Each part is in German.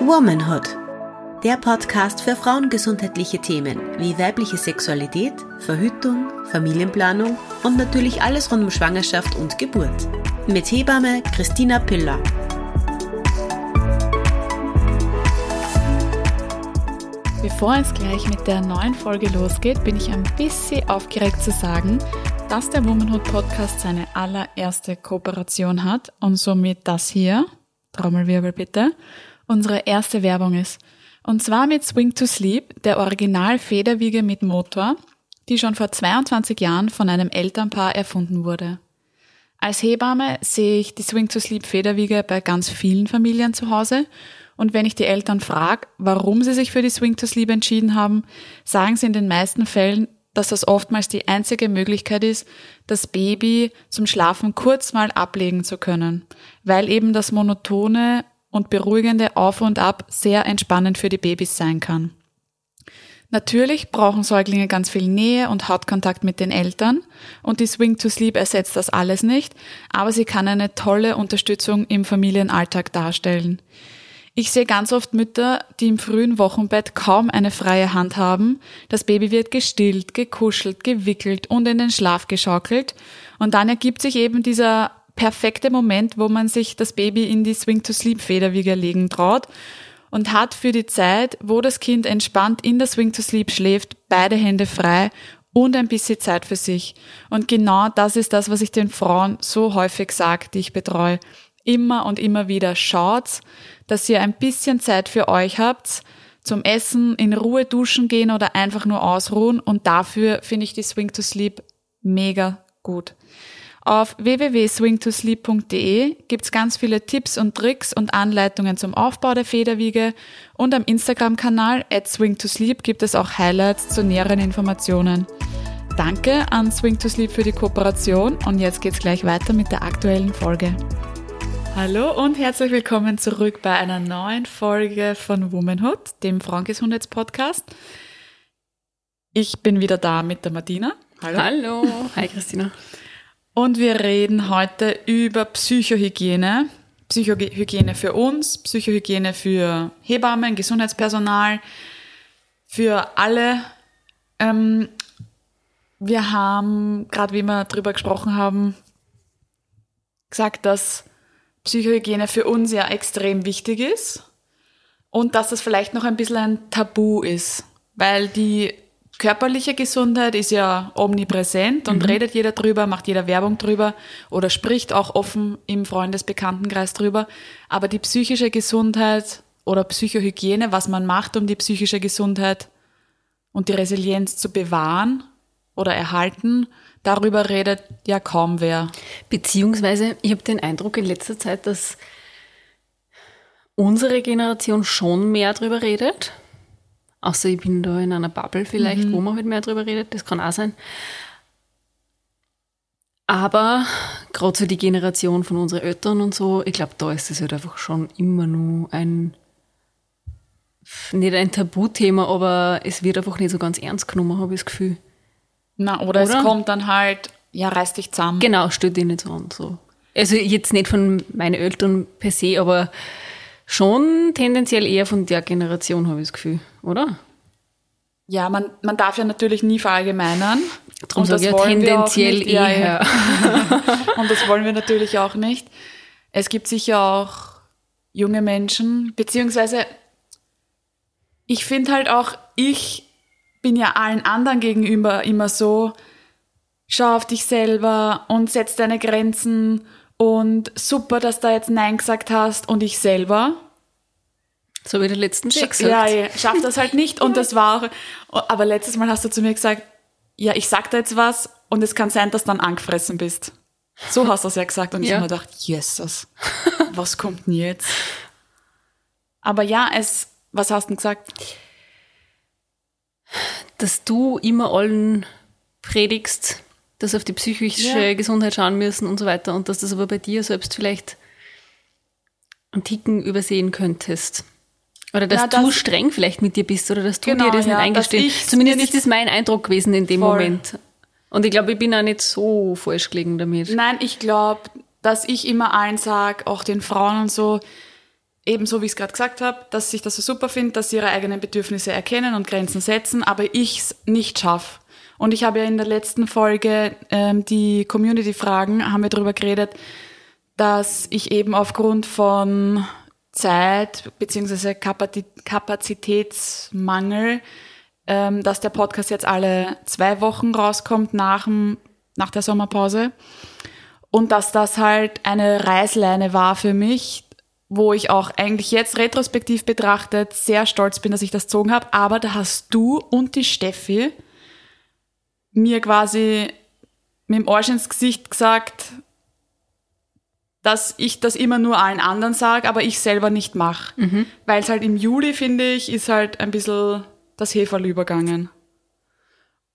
Womanhood. Der Podcast für frauengesundheitliche Themen wie weibliche Sexualität, Verhütung, Familienplanung und natürlich alles rund um Schwangerschaft und Geburt. Mit Hebamme Christina Piller. Bevor es gleich mit der neuen Folge losgeht, bin ich ein bisschen aufgeregt zu sagen, dass der Womanhood Podcast seine allererste Kooperation hat und somit das hier, Trommelwirbel bitte, unsere erste Werbung ist. Und zwar mit Swing to Sleep, der Original-Federwiege mit Motor, die schon vor 22 Jahren von einem Elternpaar erfunden wurde. Als Hebamme sehe ich die Swing to Sleep Federwiege bei ganz vielen Familien zu Hause und wenn ich die Eltern frage, warum sie sich für die Swing to Sleep entschieden haben, sagen sie in den meisten Fällen, dass das oftmals die einzige Möglichkeit ist, das Baby zum Schlafen kurz mal ablegen zu können, weil eben das monotone und beruhigende Auf und Ab sehr entspannend für die Babys sein kann. Natürlich brauchen Säuglinge ganz viel Nähe und Hautkontakt mit den Eltern und die Swing to Sleep ersetzt das alles nicht, aber sie kann eine tolle Unterstützung im Familienalltag darstellen. Ich sehe ganz oft Mütter, die im frühen Wochenbett kaum eine freie Hand haben. Das Baby wird gestillt, gekuschelt, gewickelt und in den Schlaf geschaukelt. Und dann ergibt sich eben dieser perfekte Moment, wo man sich das Baby in die Swing-to-Sleep-Federwiege legen traut und hat für die Zeit, wo das Kind entspannt in der Swing-to-Sleep schläft, beide Hände frei und ein bisschen Zeit für sich. Und genau das ist das, was ich den Frauen so häufig sage, die ich betreue. Immer und immer wieder schaut, dass ihr ein bisschen Zeit für euch habt, zum Essen, in Ruhe duschen gehen oder einfach nur ausruhen. Und dafür finde ich die Swing to Sleep mega gut. Auf www.swingtosleep.de gibt's ganz viele Tipps und Tricks und Anleitungen zum Aufbau der Federwiege und am Instagram-Kanal at swingtosleep gibt es auch Highlights zu näheren Informationen. Danke an Swing to Sleep für die Kooperation und jetzt geht's gleich weiter mit der aktuellen Folge. Hallo und herzlich willkommen zurück bei einer neuen Folge von Womanhood, dem Frauengesundheitspodcast. Ich bin wieder da mit der Martina. Hallo. Hallo. Hi Christina. Und wir reden heute über Psychohygiene. Psychohygiene für uns, Psychohygiene für Hebammen, Gesundheitspersonal, für alle. Ähm, wir haben, gerade wie wir darüber gesprochen haben, gesagt, dass Psychohygiene für uns ja extrem wichtig ist und dass das vielleicht noch ein bisschen ein Tabu ist, weil die körperliche Gesundheit ist ja omnipräsent und mhm. redet jeder drüber, macht jeder Werbung drüber oder spricht auch offen im Freundesbekanntenkreis drüber. Aber die psychische Gesundheit oder Psychohygiene, was man macht, um die psychische Gesundheit und die Resilienz zu bewahren oder erhalten, darüber redet ja kaum wer. Beziehungsweise, ich habe den Eindruck in letzter Zeit, dass unsere Generation schon mehr darüber redet. Außer ich bin da in einer Bubble vielleicht, mhm. wo man halt mehr darüber redet. Das kann auch sein. Aber gerade so die Generation von unseren Eltern und so, ich glaube, da ist es halt einfach schon immer nur ein, nicht ein Tabuthema, aber es wird einfach nicht so ganz ernst genommen, habe ich das Gefühl. Na, oder, oder, es kommt dann halt, ja, reiß dich zusammen. Genau, stört dich nicht so an. So. Also jetzt nicht von meinen Eltern per se, aber schon tendenziell eher von der Generation, habe ich das Gefühl, oder? Ja, man, man darf ja natürlich nie verallgemeinern. Darum und das ja wollen tendenziell wir auch nicht. eher. Ja, und das wollen wir natürlich auch nicht. Es gibt sicher auch junge Menschen, beziehungsweise ich finde halt auch, ich bin ja allen anderen gegenüber immer so, schau auf dich selber und setz deine Grenzen und super, dass du jetzt Nein gesagt hast und ich selber. So wie du letztens schon gesagt. Ja, ich schaff das halt nicht und das war auch, aber letztes Mal hast du zu mir gesagt, ja, ich sag da jetzt was und es kann sein, dass du dann angefressen bist. So hast du es ja gesagt und ich habe mir gedacht, Jesus, was kommt denn jetzt? Aber ja, es, was hast du denn gesagt? dass du immer allen predigst, dass auf die psychische ja. Gesundheit schauen müssen und so weiter und dass das aber bei dir selbst vielleicht einen Ticken übersehen könntest. Oder dass ja, du streng vielleicht mit dir bist oder dass du genau, dir das ja, nicht eingestehst. Zumindest ist das mein Eindruck gewesen in dem voll. Moment. Und ich glaube, ich bin auch nicht so falsch gelegen damit. Nein, ich glaube, dass ich immer allen sage, auch den Frauen und so, ebenso wie ich es gerade gesagt habe, dass ich das so super finde, dass sie ihre eigenen Bedürfnisse erkennen und Grenzen setzen, aber ich es nicht schaffe. Und ich habe ja in der letzten Folge ähm, die Community-Fragen, haben wir darüber geredet, dass ich eben aufgrund von Zeit beziehungsweise Kapazitätsmangel, ähm, dass der Podcast jetzt alle zwei Wochen rauskommt nach, dem, nach der Sommerpause. Und dass das halt eine Reißleine war für mich, wo ich auch eigentlich jetzt retrospektiv betrachtet sehr stolz bin, dass ich das gezogen habe. Aber da hast du und die Steffi mir quasi mit dem Arsch ins Gesicht gesagt, dass ich das immer nur allen anderen sage, aber ich selber nicht mache. Mhm. Weil es halt im Juli, finde ich, ist halt ein bisschen das Heferl übergangen.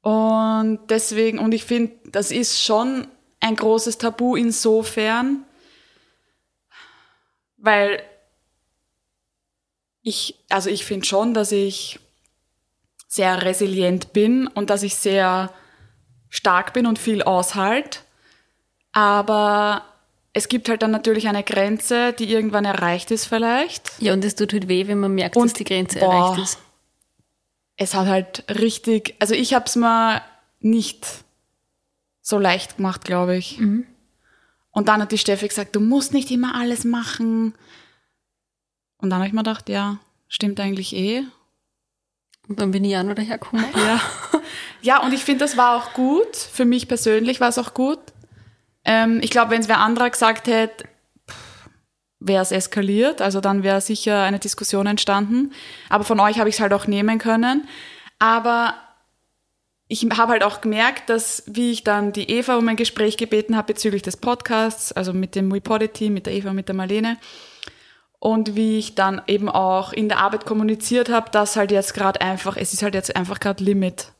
Und deswegen, und ich finde, das ist schon ein großes Tabu insofern, weil ich, also ich finde schon, dass ich sehr resilient bin und dass ich sehr stark bin und viel aushalt. Aber es gibt halt dann natürlich eine Grenze, die irgendwann erreicht ist vielleicht. Ja, und es tut halt weh, wenn man merkt, und, dass die Grenze boah, erreicht ist. Es hat halt richtig, also ich habe es mir nicht so leicht gemacht, glaube ich. Mhm. Und dann hat die Steffi gesagt, du musst nicht immer alles machen. Und dann habe ich mir gedacht, ja, stimmt eigentlich eh. Dann bin ich auch noch dahergekommen. Ja. ja, und ich finde, das war auch gut. Für mich persönlich war es auch gut. Ähm, ich glaube, wenn es wer anderer gesagt hätte, wäre es eskaliert. Also dann wäre sicher eine Diskussion entstanden. Aber von euch habe ich es halt auch nehmen können. Aber ich habe halt auch gemerkt, dass wie ich dann die Eva um ein Gespräch gebeten habe bezüglich des Podcasts, also mit dem WePoddy-Team, mit der Eva und mit der Marlene, und wie ich dann eben auch in der Arbeit kommuniziert habe, dass halt jetzt gerade einfach, es ist halt jetzt einfach gerade Limit.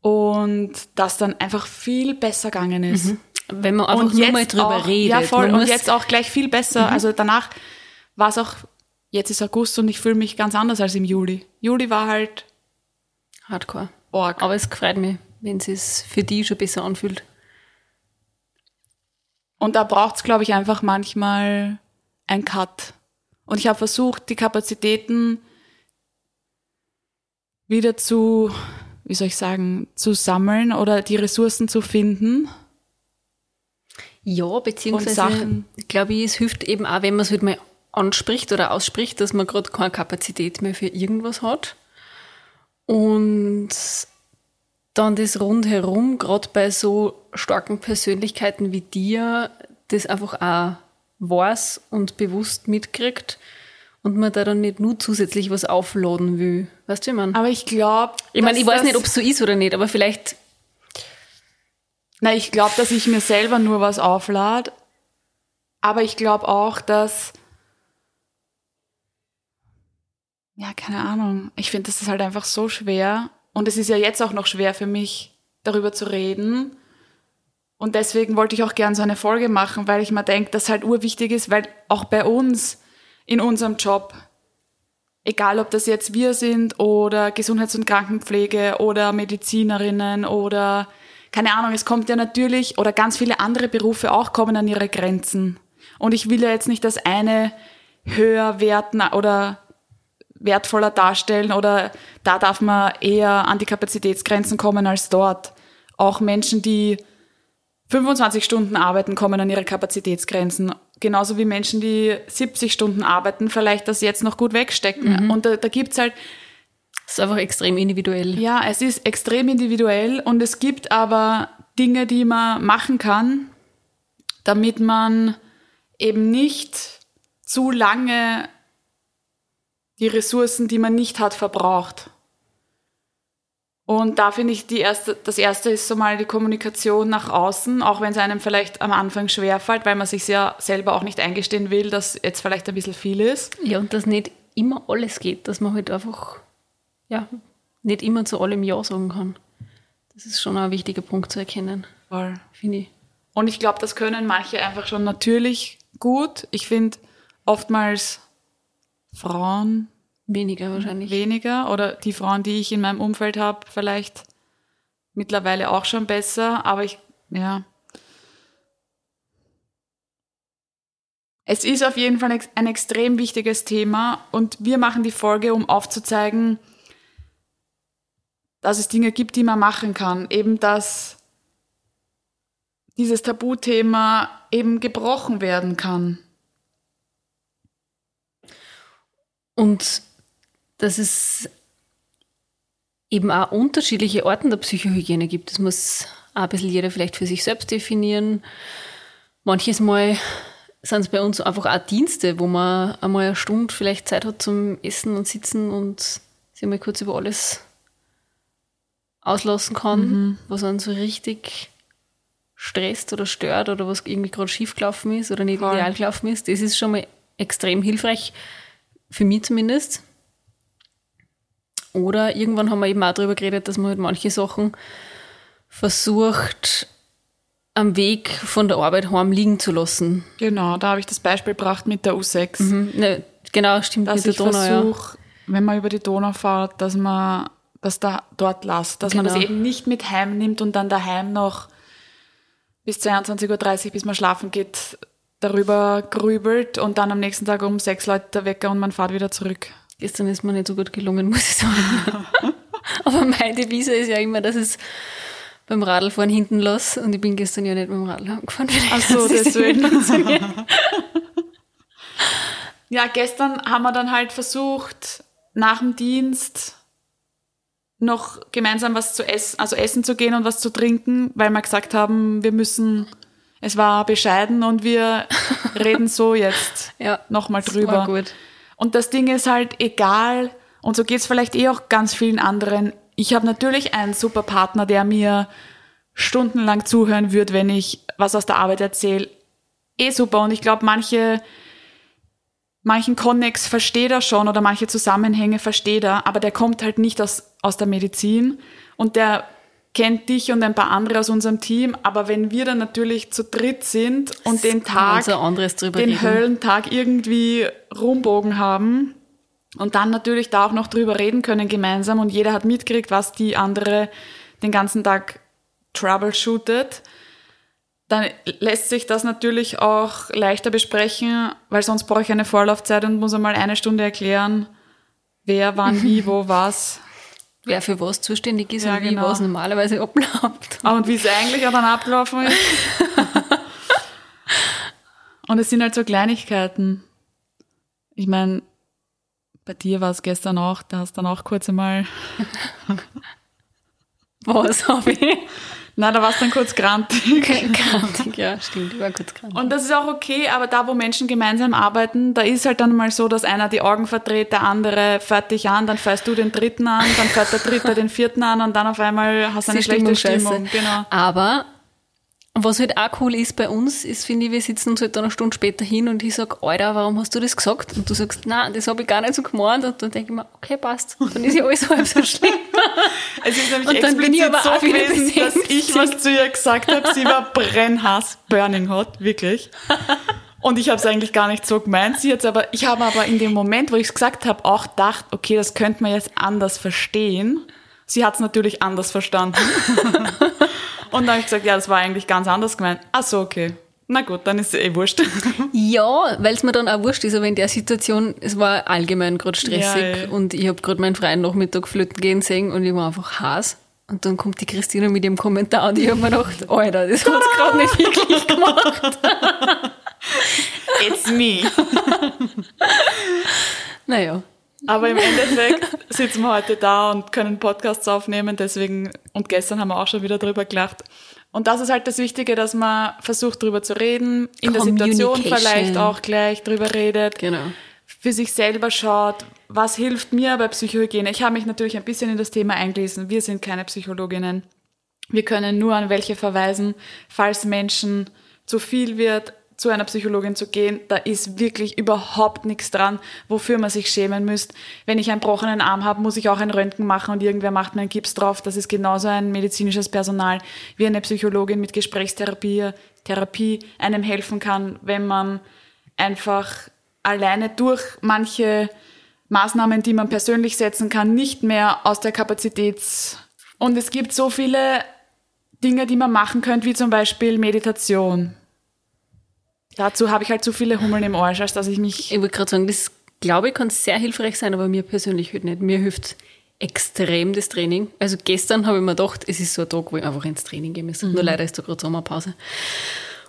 Und das dann einfach viel besser gegangen ist. Mhm. Wenn man einfach und nur mal drüber auch, redet. Ja, voll. und jetzt auch gleich viel besser. Mhm. Also danach war es auch, jetzt ist August und ich fühle mich ganz anders als im Juli. Juli war halt Hardcore. Org. Aber es freut mich, wenn es für die schon besser anfühlt. Und da braucht es, glaube ich, einfach manchmal ein Cut. Und ich habe versucht, die Kapazitäten wieder zu, wie soll ich sagen, zu sammeln oder die Ressourcen zu finden. Ja, beziehungsweise, glaube ich, es hilft eben auch, wenn man es halt mal anspricht oder ausspricht, dass man gerade keine Kapazität mehr für irgendwas hat. Und dann das rundherum, gerade bei so starken Persönlichkeiten wie dir, das einfach auch weiß und bewusst mitkriegt und man da dann nicht nur zusätzlich was aufladen will. Weißt du, wie man? Aber ich glaube. Ich meine, ich weiß nicht, ob es so ist oder nicht, aber vielleicht. Na, ich glaube, dass ich mir selber nur was auflade. Aber ich glaube auch, dass ja, keine Ahnung. Ich finde, das ist halt einfach so schwer. Und es ist ja jetzt auch noch schwer für mich, darüber zu reden. Und deswegen wollte ich auch gern so eine Folge machen, weil ich mir denke, dass halt urwichtig ist, weil auch bei uns in unserem Job, egal ob das jetzt wir sind oder Gesundheits- und Krankenpflege oder Medizinerinnen oder keine Ahnung, es kommt ja natürlich oder ganz viele andere Berufe auch kommen an ihre Grenzen. Und ich will ja jetzt nicht das eine höher werten oder wertvoller darstellen oder da darf man eher an die Kapazitätsgrenzen kommen als dort. Auch Menschen, die 25 Stunden arbeiten, kommen an ihre Kapazitätsgrenzen. Genauso wie Menschen, die 70 Stunden arbeiten, vielleicht das jetzt noch gut wegstecken. Mhm. Und da, da gibt's halt. Es ist einfach extrem individuell. Ja, es ist extrem individuell und es gibt aber Dinge, die man machen kann, damit man eben nicht zu lange die Ressourcen, die man nicht hat, verbraucht. Und da finde ich, die erste, das erste ist so mal die Kommunikation nach außen, auch wenn es einem vielleicht am Anfang schwerfällt, weil man sich ja selber auch nicht eingestehen will, dass jetzt vielleicht ein bisschen viel ist. Ja, und dass nicht immer alles geht, dass man halt einfach, ja, nicht immer zu allem Ja sagen kann. Das ist schon ein wichtiger Punkt zu erkennen. Voll. Finde ich. Und ich glaube, das können manche einfach schon natürlich gut. Ich finde, oftmals Frauen weniger wahrscheinlich. Weniger oder die Frauen, die ich in meinem Umfeld habe, vielleicht mittlerweile auch schon besser, aber ich, ja. Es ist auf jeden Fall ein extrem wichtiges Thema und wir machen die Folge, um aufzuzeigen, dass es Dinge gibt, die man machen kann. Eben, dass dieses Tabuthema eben gebrochen werden kann. Und dass es eben auch unterschiedliche Orten der Psychohygiene gibt. Das muss auch ein bisschen jeder vielleicht für sich selbst definieren. Manches Mal sind es bei uns einfach auch Dienste, wo man einmal eine Stunde vielleicht Zeit hat zum Essen und Sitzen und sich mal kurz über alles auslassen kann, mhm. was einen so richtig stresst oder stört oder was irgendwie gerade schief gelaufen ist oder nicht Voll. ideal gelaufen ist. Das ist schon mal extrem hilfreich, für mich zumindest. Oder irgendwann haben wir eben auch darüber geredet, dass man halt manche Sachen versucht, am Weg von der Arbeit heim liegen zu lassen. Genau, da habe ich das Beispiel gebracht mit der U6. Mhm, ne, genau, stimmt, dass mit der Donau. Versuch, ja. wenn man über die Donau fährt, dass man das da dort lässt, dass genau. man das genau. eben nicht mit heim nimmt und dann daheim noch bis 22.30 Uhr, bis man schlafen geht, darüber grübelt und dann am nächsten Tag um sechs Leute Wecker und man fährt wieder zurück. Gestern ist mir nicht so gut gelungen, muss ich sagen. Aber meine Devise ist ja immer, dass es beim Radlfahren hinten los und ich bin gestern ja nicht mit dem Radl gefahren. Ach so, deswegen. ja, gestern haben wir dann halt versucht, nach dem Dienst noch gemeinsam was zu essen, also essen zu gehen und was zu trinken, weil wir gesagt haben, wir müssen, es war bescheiden und wir reden so jetzt ja, nochmal drüber. War gut. Und das Ding ist halt egal, und so geht's vielleicht eh auch ganz vielen anderen. Ich habe natürlich einen super Partner, der mir stundenlang zuhören wird, wenn ich was aus der Arbeit erzähle. Eh super. Und ich glaube, manche manchen Konnex versteht er schon oder manche Zusammenhänge versteht er, aber der kommt halt nicht aus, aus der Medizin und der kennt dich und ein paar andere aus unserem Team, aber wenn wir dann natürlich zu dritt sind und den Tag, den reden. Höllentag irgendwie rumbogen haben und dann natürlich da auch noch drüber reden können gemeinsam und jeder hat mitgekriegt, was die andere den ganzen Tag troubleshootet, dann lässt sich das natürlich auch leichter besprechen, weil sonst brauche ich eine Vorlaufzeit und muss einmal eine Stunde erklären, wer, wann, wie, wo, was. Wer für was zuständig ist ja, und wie genau. was normalerweise abläuft. Und wie es eigentlich auch dann abgelaufen ist. und es sind halt so Kleinigkeiten. Ich meine, bei dir war es gestern auch, da hast du dann auch kurz einmal. was habe ich? Na, da warst du dann kurz grantig. grantig, ja, stimmt, ich war kurz grantig. Und das ist auch okay, aber da, wo Menschen gemeinsam arbeiten, da ist halt dann mal so, dass einer die Augen verdreht, der andere fährt dich an, dann fährst du den dritten an, dann fährt der dritte den vierten an und dann auf einmal hast du eine schlechte Stimmung. Genau. Aber was halt auch cool ist bei uns, ist, finde ich, wir sitzen uns halt dann eine Stunde später hin und ich sag, Alter, warum hast du das gesagt? Und du sagst, nein, das habe ich gar nicht so gemeint. Und dann denke ich mir, okay, passt. Dann ist ja alles halb so schlimm. Es ist nämlich und dann bin ich aber so auch gewesen, dass ich was zu ihr gesagt habe. Sie war brennhass, burning hot, wirklich. Und ich habe es eigentlich gar nicht so gemeint. Sie jetzt aber, ich habe aber in dem Moment, wo ich es gesagt habe, auch gedacht, okay, das könnte man jetzt anders verstehen. Sie hat es natürlich anders verstanden. Und dann habe ich gesagt, ja, das war eigentlich ganz anders gemeint. Ach so, okay. Na gut, dann ist es eh wurscht. Ja, weil es mir dann auch wurscht ist, aber in der Situation, es war allgemein gerade stressig ja, ja. und ich habe gerade meinen freien Nachmittag flöten gehen sehen und ich war einfach Hass. Und dann kommt die Christina mit ihrem Kommentar und ich habe mir gedacht, Alter, das hat es gerade nicht wirklich gemacht. It's me. naja. Aber im Endeffekt sitzen wir heute da und können Podcasts aufnehmen, deswegen, und gestern haben wir auch schon wieder drüber gelacht. Und das ist halt das Wichtige, dass man versucht, drüber zu reden, in der Situation vielleicht auch gleich drüber redet, genau. für sich selber schaut, was hilft mir bei Psychohygiene. Ich habe mich natürlich ein bisschen in das Thema eingelesen. Wir sind keine Psychologinnen. Wir können nur an welche verweisen, falls Menschen zu viel wird, zu einer Psychologin zu gehen, da ist wirklich überhaupt nichts dran, wofür man sich schämen müsste. Wenn ich einen gebrochenen Arm habe, muss ich auch ein Röntgen machen und irgendwer macht mir einen Gips drauf. Das ist genauso ein medizinisches Personal, wie eine Psychologin mit Gesprächstherapie Therapie einem helfen kann, wenn man einfach alleine durch manche Maßnahmen, die man persönlich setzen kann, nicht mehr aus der Kapazitäts... Und es gibt so viele Dinge, die man machen könnte, wie zum Beispiel Meditation Dazu habe ich halt zu viele Hummeln im Arsch, als dass ich mich. Ich wollte gerade sagen, das glaube ich kann sehr hilfreich sein, aber mir persönlich halt nicht. Mir hilft extrem das Training. Also gestern habe ich mir gedacht, es ist so ein Tag, wo ich einfach ins Training gehen muss. Nur leider ist da gerade Sommerpause.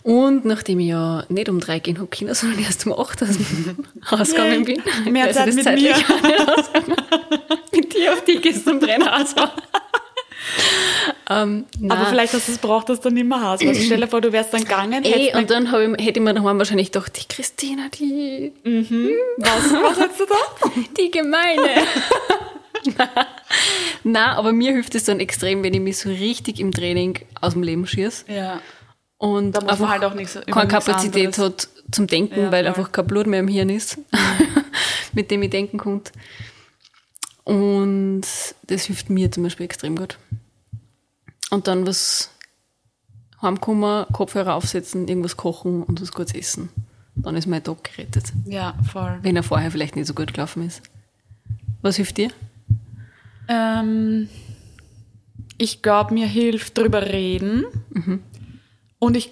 Und nachdem ich ja nicht um drei gehen habe können, sondern erst um acht aus dem Haus gegangen bin, Mehr also Zeit das mit zeitlich mir. auch nicht ausgegangen. mit dir auf die gestern Brennhaus war. ähm, Aber nein. vielleicht hast du es braucht, dass du nicht mehr hast. Was stell dir vor, du wärst dann gegangen. Ey, und dann ich, hätte ich mir daheim wahrscheinlich gedacht, die Christina, die, was, was hättest du da? die Gemeine. Na, aber mir hilft es dann extrem, wenn ich mich so richtig im Training aus dem Leben schieße Ja. und Da muss man halt auch nichts- über keine Kapazität anderes. hat zum Denken, Ja, weil voll. einfach kein Blut mehr im Hirn ist, mit dem ich denken konnte. Und das hilft mir zum Beispiel extrem gut. Und dann was heimkommen, Kopfhörer aufsetzen, irgendwas kochen und was kurz essen. Dann ist mein Tag gerettet. Ja, voll. Wenn er vorher vielleicht nicht so gut gelaufen ist. Was hilft dir? Ähm, ich glaube, mir hilft drüber reden. Und ich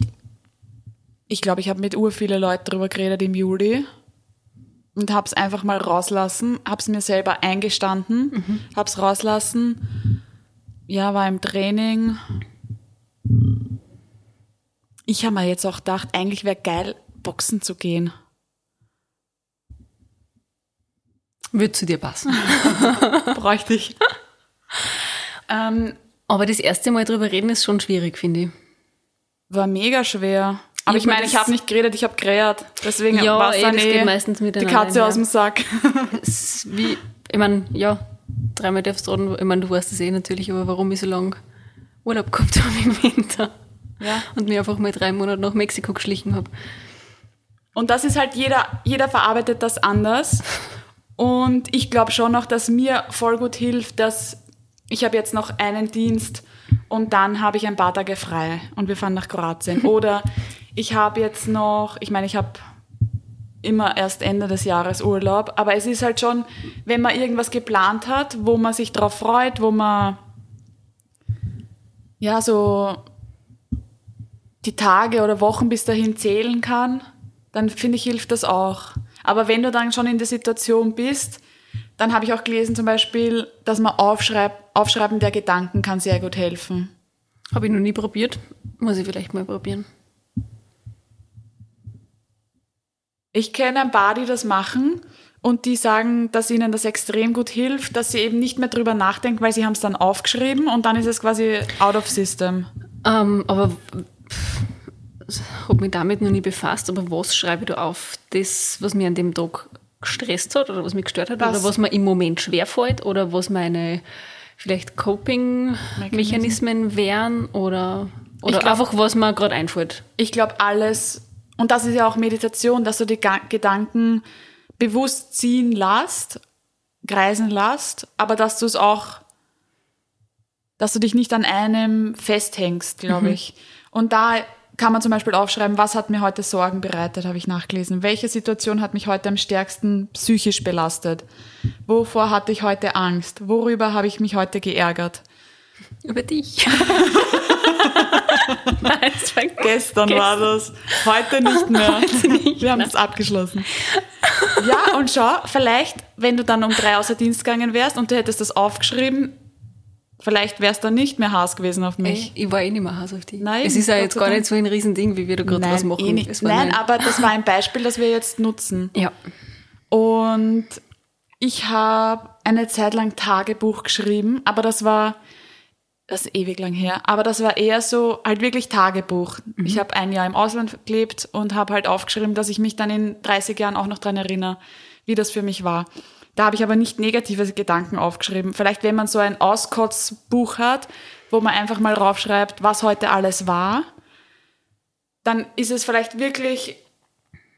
ich glaube, ich habe mit ur viele Leute drüber geredet im Juli und habe es einfach mal rauslassen, habe es mir selber eingestanden, habe es rauslassen. Ja, war im Training. Ich habe mir jetzt auch gedacht, eigentlich wäre geil, boxen zu gehen. Würde zu dir passen. Bräuchte ich. ähm, Aber das erste Mal drüber reden ist schon schwierig, finde ich. War mega schwer. Aber Ich ich meine, mein, ich habe nicht geredet, ich habe geredet. Deswegen Ja, war es eh, das geht meistens die miteinander Katze einher. aus dem Sack. Wie, ich meine, ja, dreimal darfst du raten, ich meine, du weißt es eh natürlich, aber warum ich so lange Urlaub gehabt habe im Winter. Ja. Und mir einfach mal drei Monate nach Mexiko geschlichen habe. Und das ist halt jeder, jeder verarbeitet das anders. Und ich glaube schon noch, dass mir voll gut hilft, dass ich habe jetzt noch einen Dienst und dann habe ich ein paar Tage frei und wir fahren nach Kroatien. Oder ich habe jetzt noch, ich meine, ich habe immer erst Ende des Jahres Urlaub, aber es ist halt schon, wenn man irgendwas geplant hat, wo man sich drauf freut, wo man ja so die Tage oder Wochen bis dahin zählen kann, dann finde ich, hilft das auch. Aber wenn du dann schon in der Situation bist, dann habe ich auch gelesen zum Beispiel, dass man aufschreibt, Aufschreiben der Gedanken kann sehr gut helfen. Habe ich noch nie probiert. Muss ich vielleicht mal probieren. Ich kenne ein paar, die das machen und die sagen, dass ihnen das extrem gut hilft, dass sie eben nicht mehr drüber nachdenken, weil sie haben es dann aufgeschrieben und dann ist es quasi out of system. Ähm, aber habe mich damit noch nie befasst, aber was schreibe ich da auf? Das, was mir an dem Tag gestresst hat oder was mich gestört hat Was? oder was mir im Moment schwerfällt oder was meine vielleicht Coping-Mechanismen wären oder, oder glaub- einfach was mir gerade einfällt. Ich glaube alles, und das ist ja auch Meditation, dass du die Gedanken bewusst ziehen lässt, kreisen lässt, aber dass du es auch, dass du dich nicht an einem festhängst, glaube ich. Und da kann man zum Beispiel aufschreiben, was hat mir heute Sorgen bereitet, habe ich nachgelesen. Welche Situation hat mich heute am stärksten psychisch belastet? Wovor hatte ich heute Angst? Worüber habe ich mich heute geärgert? Über dich. Nein, es war Gestern war das. Heute nicht mehr. Wir haben es abgeschlossen. Ja, und schau, vielleicht, wenn du dann um drei außer Dienst gegangen wärst und du hättest das aufgeschrieben, vielleicht wärst du dann nicht mehr Hass gewesen auf mich. Ich war eh nicht mehr Hass auf dich. Nein, es ist ja jetzt gar nicht so ein Riesending, wie wir da gerade draus machen. eh nicht. Nein, nur ein- aber das war ein Beispiel, das wir jetzt nutzen. Ja. Und ich habe eine Zeit lang Tagebuch geschrieben, aber das war, das ist ewig lang her, aber das war eher so halt wirklich Tagebuch. Ich habe ein Jahr im Ausland gelebt und habe halt aufgeschrieben, dass ich mich dann in 30 Jahren auch noch dran erinnere, wie das für mich war. Da habe ich aber nicht negative Gedanken aufgeschrieben. Vielleicht, wenn man so ein Auskotzbuch hat, wo man einfach mal raufschreibt, was heute alles war, dann ist es vielleicht wirklich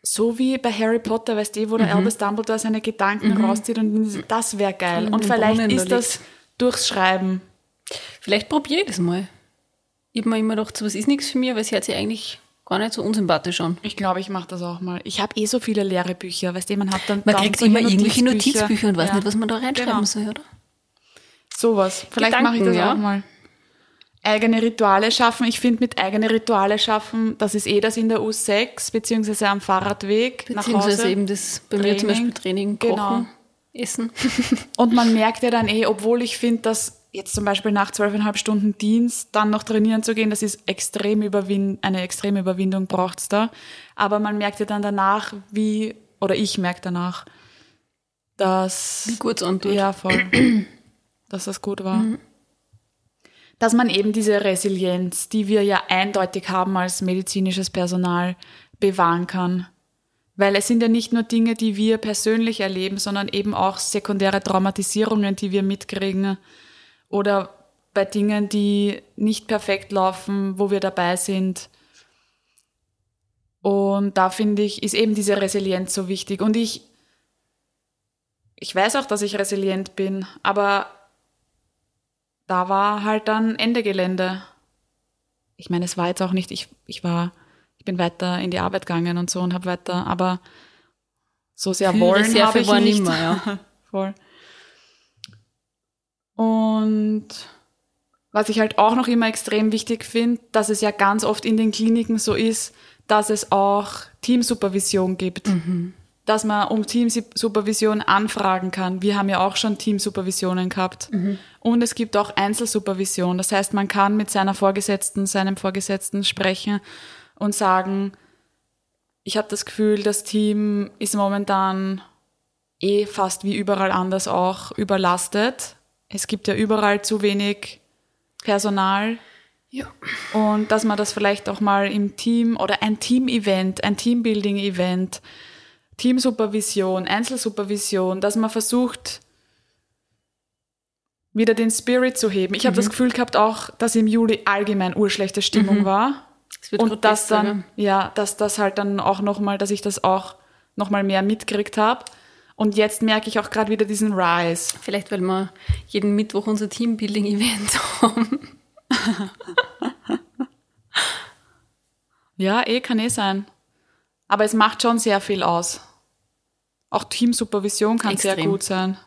so wie bei Harry Potter, weißt du, wo der Albus Dumbledore seine Gedanken rauszieht und das wäre geil. Und Und vielleicht Brunnen ist das durchs Schreiben. Vielleicht probiere ich das mal. Ich habe mir immer gedacht, so was ist nichts für mich, weil es hört sich eigentlich gar nicht so unsympathisch an. Ich glaube, ich mache das auch mal. Ich habe eh so viele leere Bücher, weißt du, man hat dann Man kriegt immer irgendwelche Notizbücher und weiß Ja. nicht, was man da reinschreiben Genau. soll, oder? Sowas. Vielleicht mache ich das ja. auch mal. eigene Rituale schaffen. Ich finde, mit eigene Rituale schaffen, das ist eh das in der U6, beziehungsweise am Fahrradweg nach Beziehungsweise Hause. eben das bei mir zum Training. Beispiel Training, Kochen, Genau. Essen. Und man merkt ja dann eh, obwohl ich finde, dass jetzt zum Beispiel nach zwölfeinhalb Stunden Dienst dann noch trainieren zu gehen, das ist extrem überwin eine extreme Überwindung braucht's da. Aber man merkt ja dann danach, wie, oder ich merke danach, dass Wie gut es antut. ja, voll. dass das gut war. Dass man eben diese Resilienz, die wir ja eindeutig haben als medizinisches Personal, bewahren kann. Weil es sind ja nicht nur Dinge, die wir persönlich erleben, sondern eben auch sekundäre Traumatisierungen, die wir mitkriegen. Oder bei Dingen, die nicht perfekt laufen, wo wir dabei sind. Und da finde ich, ist eben diese Resilienz so wichtig. Und ich, ich weiß auch, dass ich resilient bin, aber da war halt dann Ende Gelände. Ich meine, es war jetzt auch nicht, ich, ich war, ich bin weiter in die Arbeit gegangen und so und habe weiter, aber so sehr wollen habe ich war nicht. nimmer, ja. Voll. Und was ich halt auch noch immer extrem wichtig finde, dass es ja ganz oft in den Kliniken so ist, dass es auch Teamsupervision gibt. Dass man um Teamsupervision anfragen kann. Wir haben ja auch schon Teamsupervisionen gehabt. Und es gibt auch Einzelsupervision. Das heißt, man kann mit seiner Vorgesetzten, seinem Vorgesetzten sprechen und sagen, ich habe das Gefühl, das Team ist momentan eh fast wie überall anders auch überlastet. Es gibt ja überall zu wenig Personal Ja. und dass man das vielleicht auch mal im Team oder ein Team-Event, ein Teambuilding-Event, Teamsupervision, Einzelsupervision, dass man versucht, wieder den Spirit zu heben. Ich habe das Gefühl gehabt auch, dass im Juli allgemein urschlechte Stimmung war. Es wird grad Und das besser, dann, ja, dass das halt dann auch nochmal, dass ich das auch nochmal mehr mitgekriegt habe. Und jetzt merke ich auch gerade wieder diesen Rise. Vielleicht, weil wir jeden Mittwoch unser Teambuilding-Event haben. Ja, eh, kann eh sein. Aber es macht schon sehr viel aus. Auch Teamsupervision kann sehr Extrem. gut sein.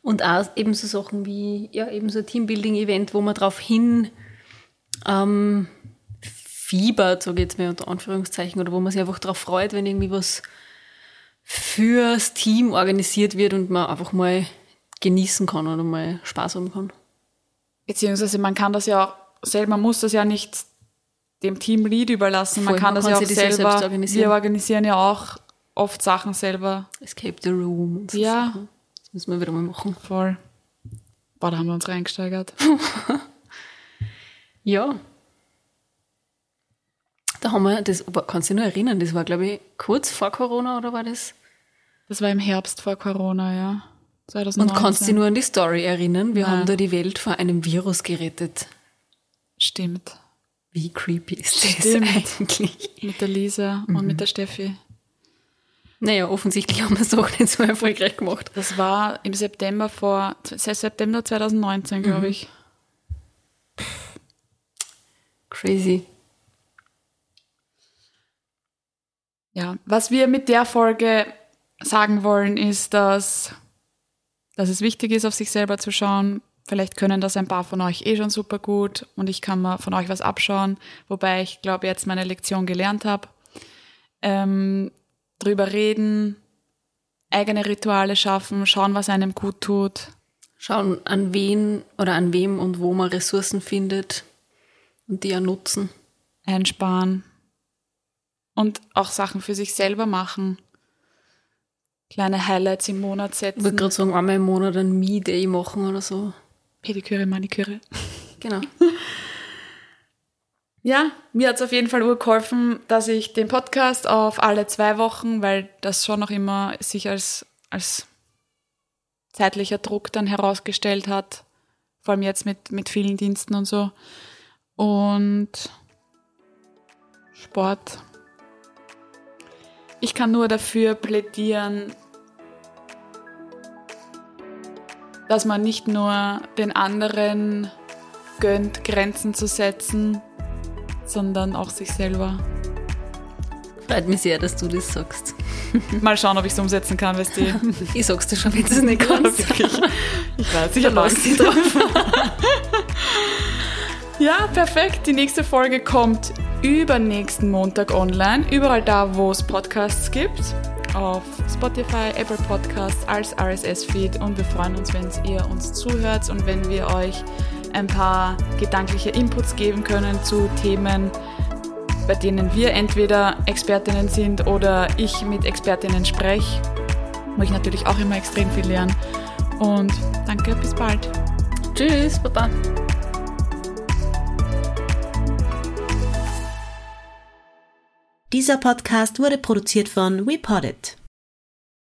Und auch eben so Sachen wie, ja, eben so ein Teambuilding-Event, wo man darauf hin ähm, fiebert, sage ich jetzt mal unter Anführungszeichen, oder wo man sich einfach darauf freut, wenn irgendwie was fürs Team organisiert wird und man einfach mal genießen kann oder mal Spaß haben kann. Beziehungsweise man kann das ja auch selber, man muss das ja nicht dem Teamlead überlassen. Man Voll, kann man das kann ja auch ja selber. selbst organisieren. Wir organisieren ja auch oft Sachen selber. Escape the Room und so Ja. Sachen. Das müssen wir wieder mal machen. Voll. Boah, da haben wir uns reingesteigert. Ja. Da haben wir, das kannst du dich noch erinnern, das war, glaube ich, kurz vor Corona oder war das? Das war im Herbst vor Corona, ja. Und 2019. kannst du dich nur an die Story erinnern? Wir Nein. haben da die Welt vor einem Virus gerettet. Stimmt. Wie creepy ist das Stimmt. eigentlich? Mit der Lisa und mit der Steffi. Naja, offensichtlich haben wir es auch nicht so erfolgreich gemacht. Das war im September vor, September 2019, glaube ich. Crazy. Ja, was wir mit der Folge sagen wollen, ist, dass, dass es wichtig ist, auf sich selber zu schauen. Vielleicht können das ein paar von euch eh schon super gut und ich kann mal von euch was abschauen, wobei ich glaube, jetzt meine Lektion gelernt habe. Ähm, drüber reden, eigene Rituale schaffen, schauen, was einem gut tut. Schauen, an wen oder an wem und wo man Ressourcen findet und die ja nutzen. einsparen und auch Sachen für sich selber machen. Kleine Highlights im Monat Ich würde setzen. gerade sagen, einmal im Monat ein Me-Day machen oder so. Pediküre, Maniküre. Genau. Ja, mir hat es auf jeden Fall urgeholfen, dass ich den Podcast auf alle zwei Wochen, weil das schon noch immer sich als, als zeitlicher Druck dann herausgestellt hat. Vor allem jetzt mit, mit vielen Diensten und so. Und Sport. Ich kann nur dafür plädieren, dass man nicht nur den anderen gönnt, Grenzen zu setzen, sondern auch sich selber. Freut mich sehr, dass du das sagst. Mal schauen, ob ich es umsetzen kann, weißt du. Ich sag's dir schon, wenn du es nicht kannst. Ich weiß, ich habe lass Angst. dich drauf. Ja, perfekt. Die nächste Folge kommt übernächsten Montag online. Überall da, wo es Podcasts gibt. Auf Spotify, Apple Podcasts, als RSS-Feed. Und wir freuen uns, wenn ihr uns zuhört und wenn wir euch ein paar gedankliche Inputs geben können zu Themen, bei denen wir entweder Expertinnen sind oder ich mit Expertinnen spreche, wo ich natürlich auch immer extrem viel lerne. Und danke, bis bald. Tschüss, Baba. Dieser Podcast wurde produziert von WePoddit.